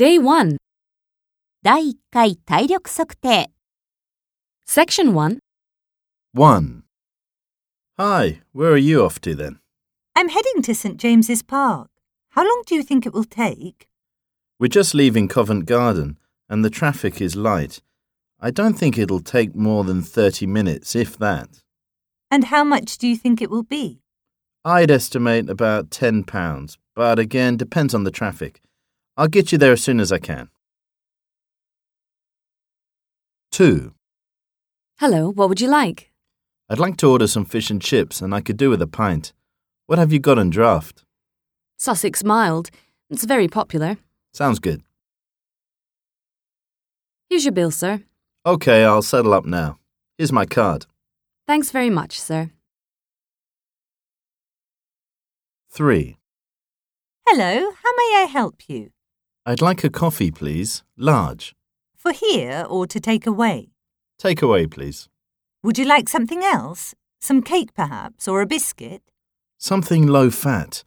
Day 1, 第1回体力测定 Section 1. 1. Hi, where are you off to then? I'm heading to St James's Park. How long do you think it will take? We're just leaving Covent Garden and the traffic is light. I don't think it'll take more than 30 minutes, if that. And how much do you think it will be? I'd estimate about £10, but again, depends on the traffic. I'll get you there as soon as I can. 2. Hello, what would you like? I'd like to order some fish and chips and I could do with a pint. What have you got on draft? Sussex Mild. It's very popular. Sounds good. Here's your bill, sir. Okay, I'll settle up now. Here's my card. Thanks very much, sir. 3. Hello, how may I help you? I'd like a coffee, please. Large. For here or to take away? Take away, please. Would you like something else? Some cake perhaps, or a biscuit? Something low fat.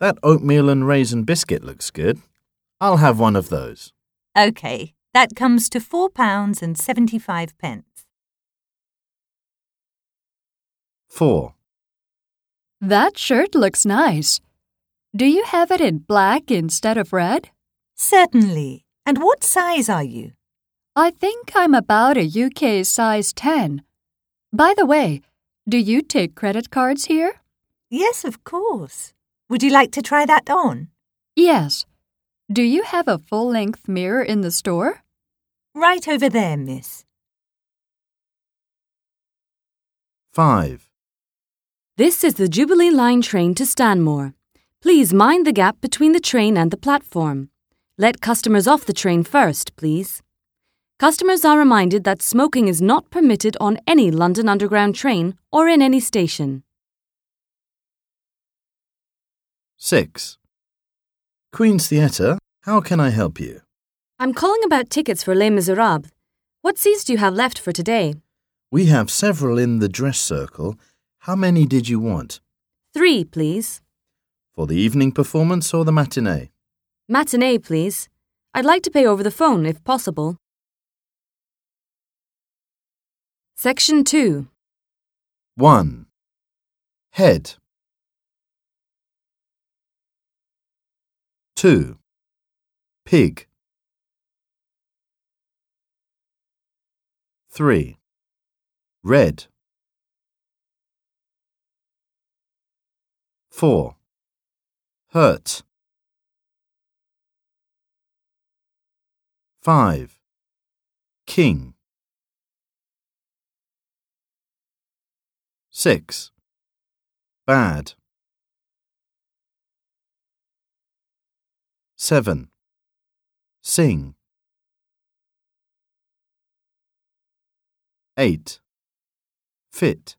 That oatmeal and raisin biscuit looks good. I'll have one of those. OK, that comes to four pounds and seventy-five pence. 4. That shirt looks nice. Do you have it in black instead of red? Certainly. And what size are you? I think I'm about a UK size 10. By the way, do you take credit cards here? Yes, of course. Would you like to try that on? Yes. Do you have a full length mirror in the store? Right over there, miss. 5. This is the Jubilee Line train to Stanmore. Please mind the gap between the train and the platform. Let customers off the train first, please. Customers are reminded that smoking is not permitted on any London Underground train or in any station. 6. Queen's Theatre, how can I help you? I'm calling about tickets for Les Miserables. What seats do you have left for today? We have several in the dress circle. How many did you want? Three, please. For the evening performance or the matinee? Matinee, please. I'd like to pay over the phone if possible. Section 2. 1. Head. 2. Pig. 3. Red. 4. Hurt. 5. King. 6. Bad. 7. Sing. 8. Fit.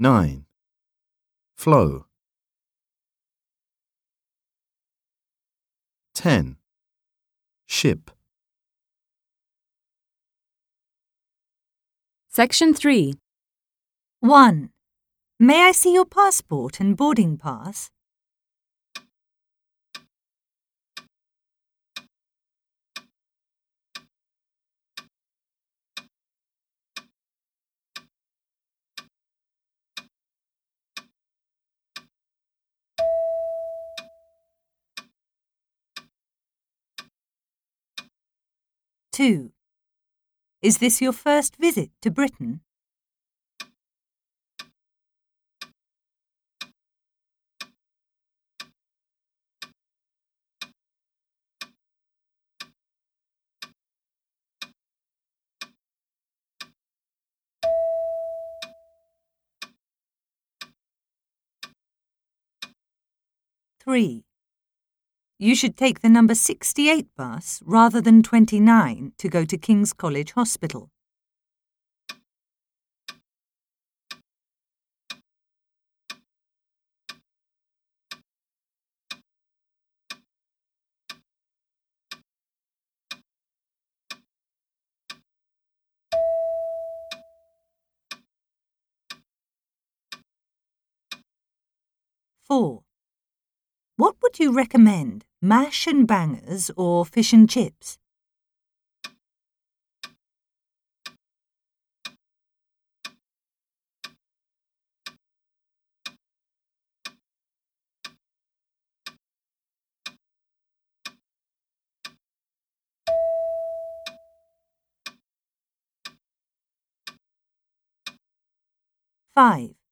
9. Flow. 10. Ship. Section 3. 1. May I see your passport and boarding pass? Two. Is this your first visit to Britain? Three. You should take the number 68 bus rather than 29 to go to King's College Hospital. Four. What would would you recommend, mash and bangers or fish and chips? Five.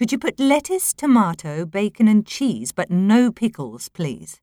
Could you put lettuce, tomato, bacon and cheese but no pickles, please?